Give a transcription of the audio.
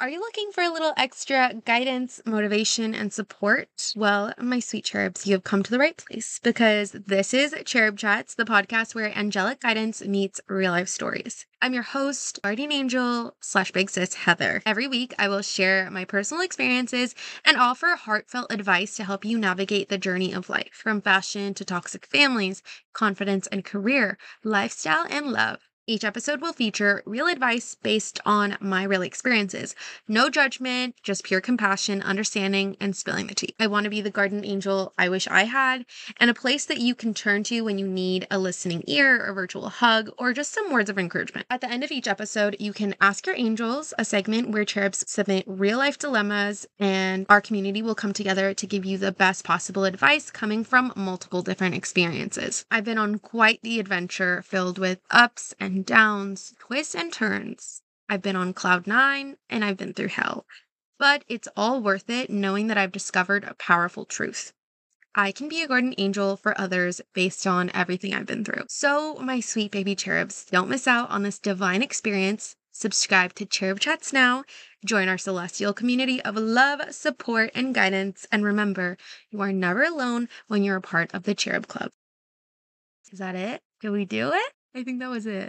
Are you looking for a little extra guidance, motivation, and support? Well, my sweet cherubs, you have come to the right place because this is Cherub Chats, the podcast where angelic guidance meets real life stories. I'm your host, guardian angel slash big sis Heather. Every week, I will share my personal experiences and offer heartfelt advice to help you navigate the journey of life from fashion to toxic families, confidence and career, lifestyle and love. Each episode will feature real advice based on my real experiences. No judgment, just pure compassion, understanding, and spilling the tea. I want to be the guardian angel I wish I had, and a place that you can turn to when you need a listening ear, a virtual hug, or just some words of encouragement. At the end of each episode, you can ask your angels, a segment where cherubs submit real life dilemmas, and our community will come together to give you the best possible advice coming from multiple different experiences. I've been on quite the adventure filled with ups and downs, twists and turns. I've been on cloud nine and I've been through hell. But it's all worth it knowing that I've discovered a powerful truth. I can be a guardian angel for others based on everything I've been through. So, my sweet baby cherubs, don't miss out on this divine experience. Subscribe to Cherub Chats now. Join our celestial community of love, support, and guidance. And remember, you are never alone when you're a part of the Cherub Club. Is that it? Did we do it? I think that was it.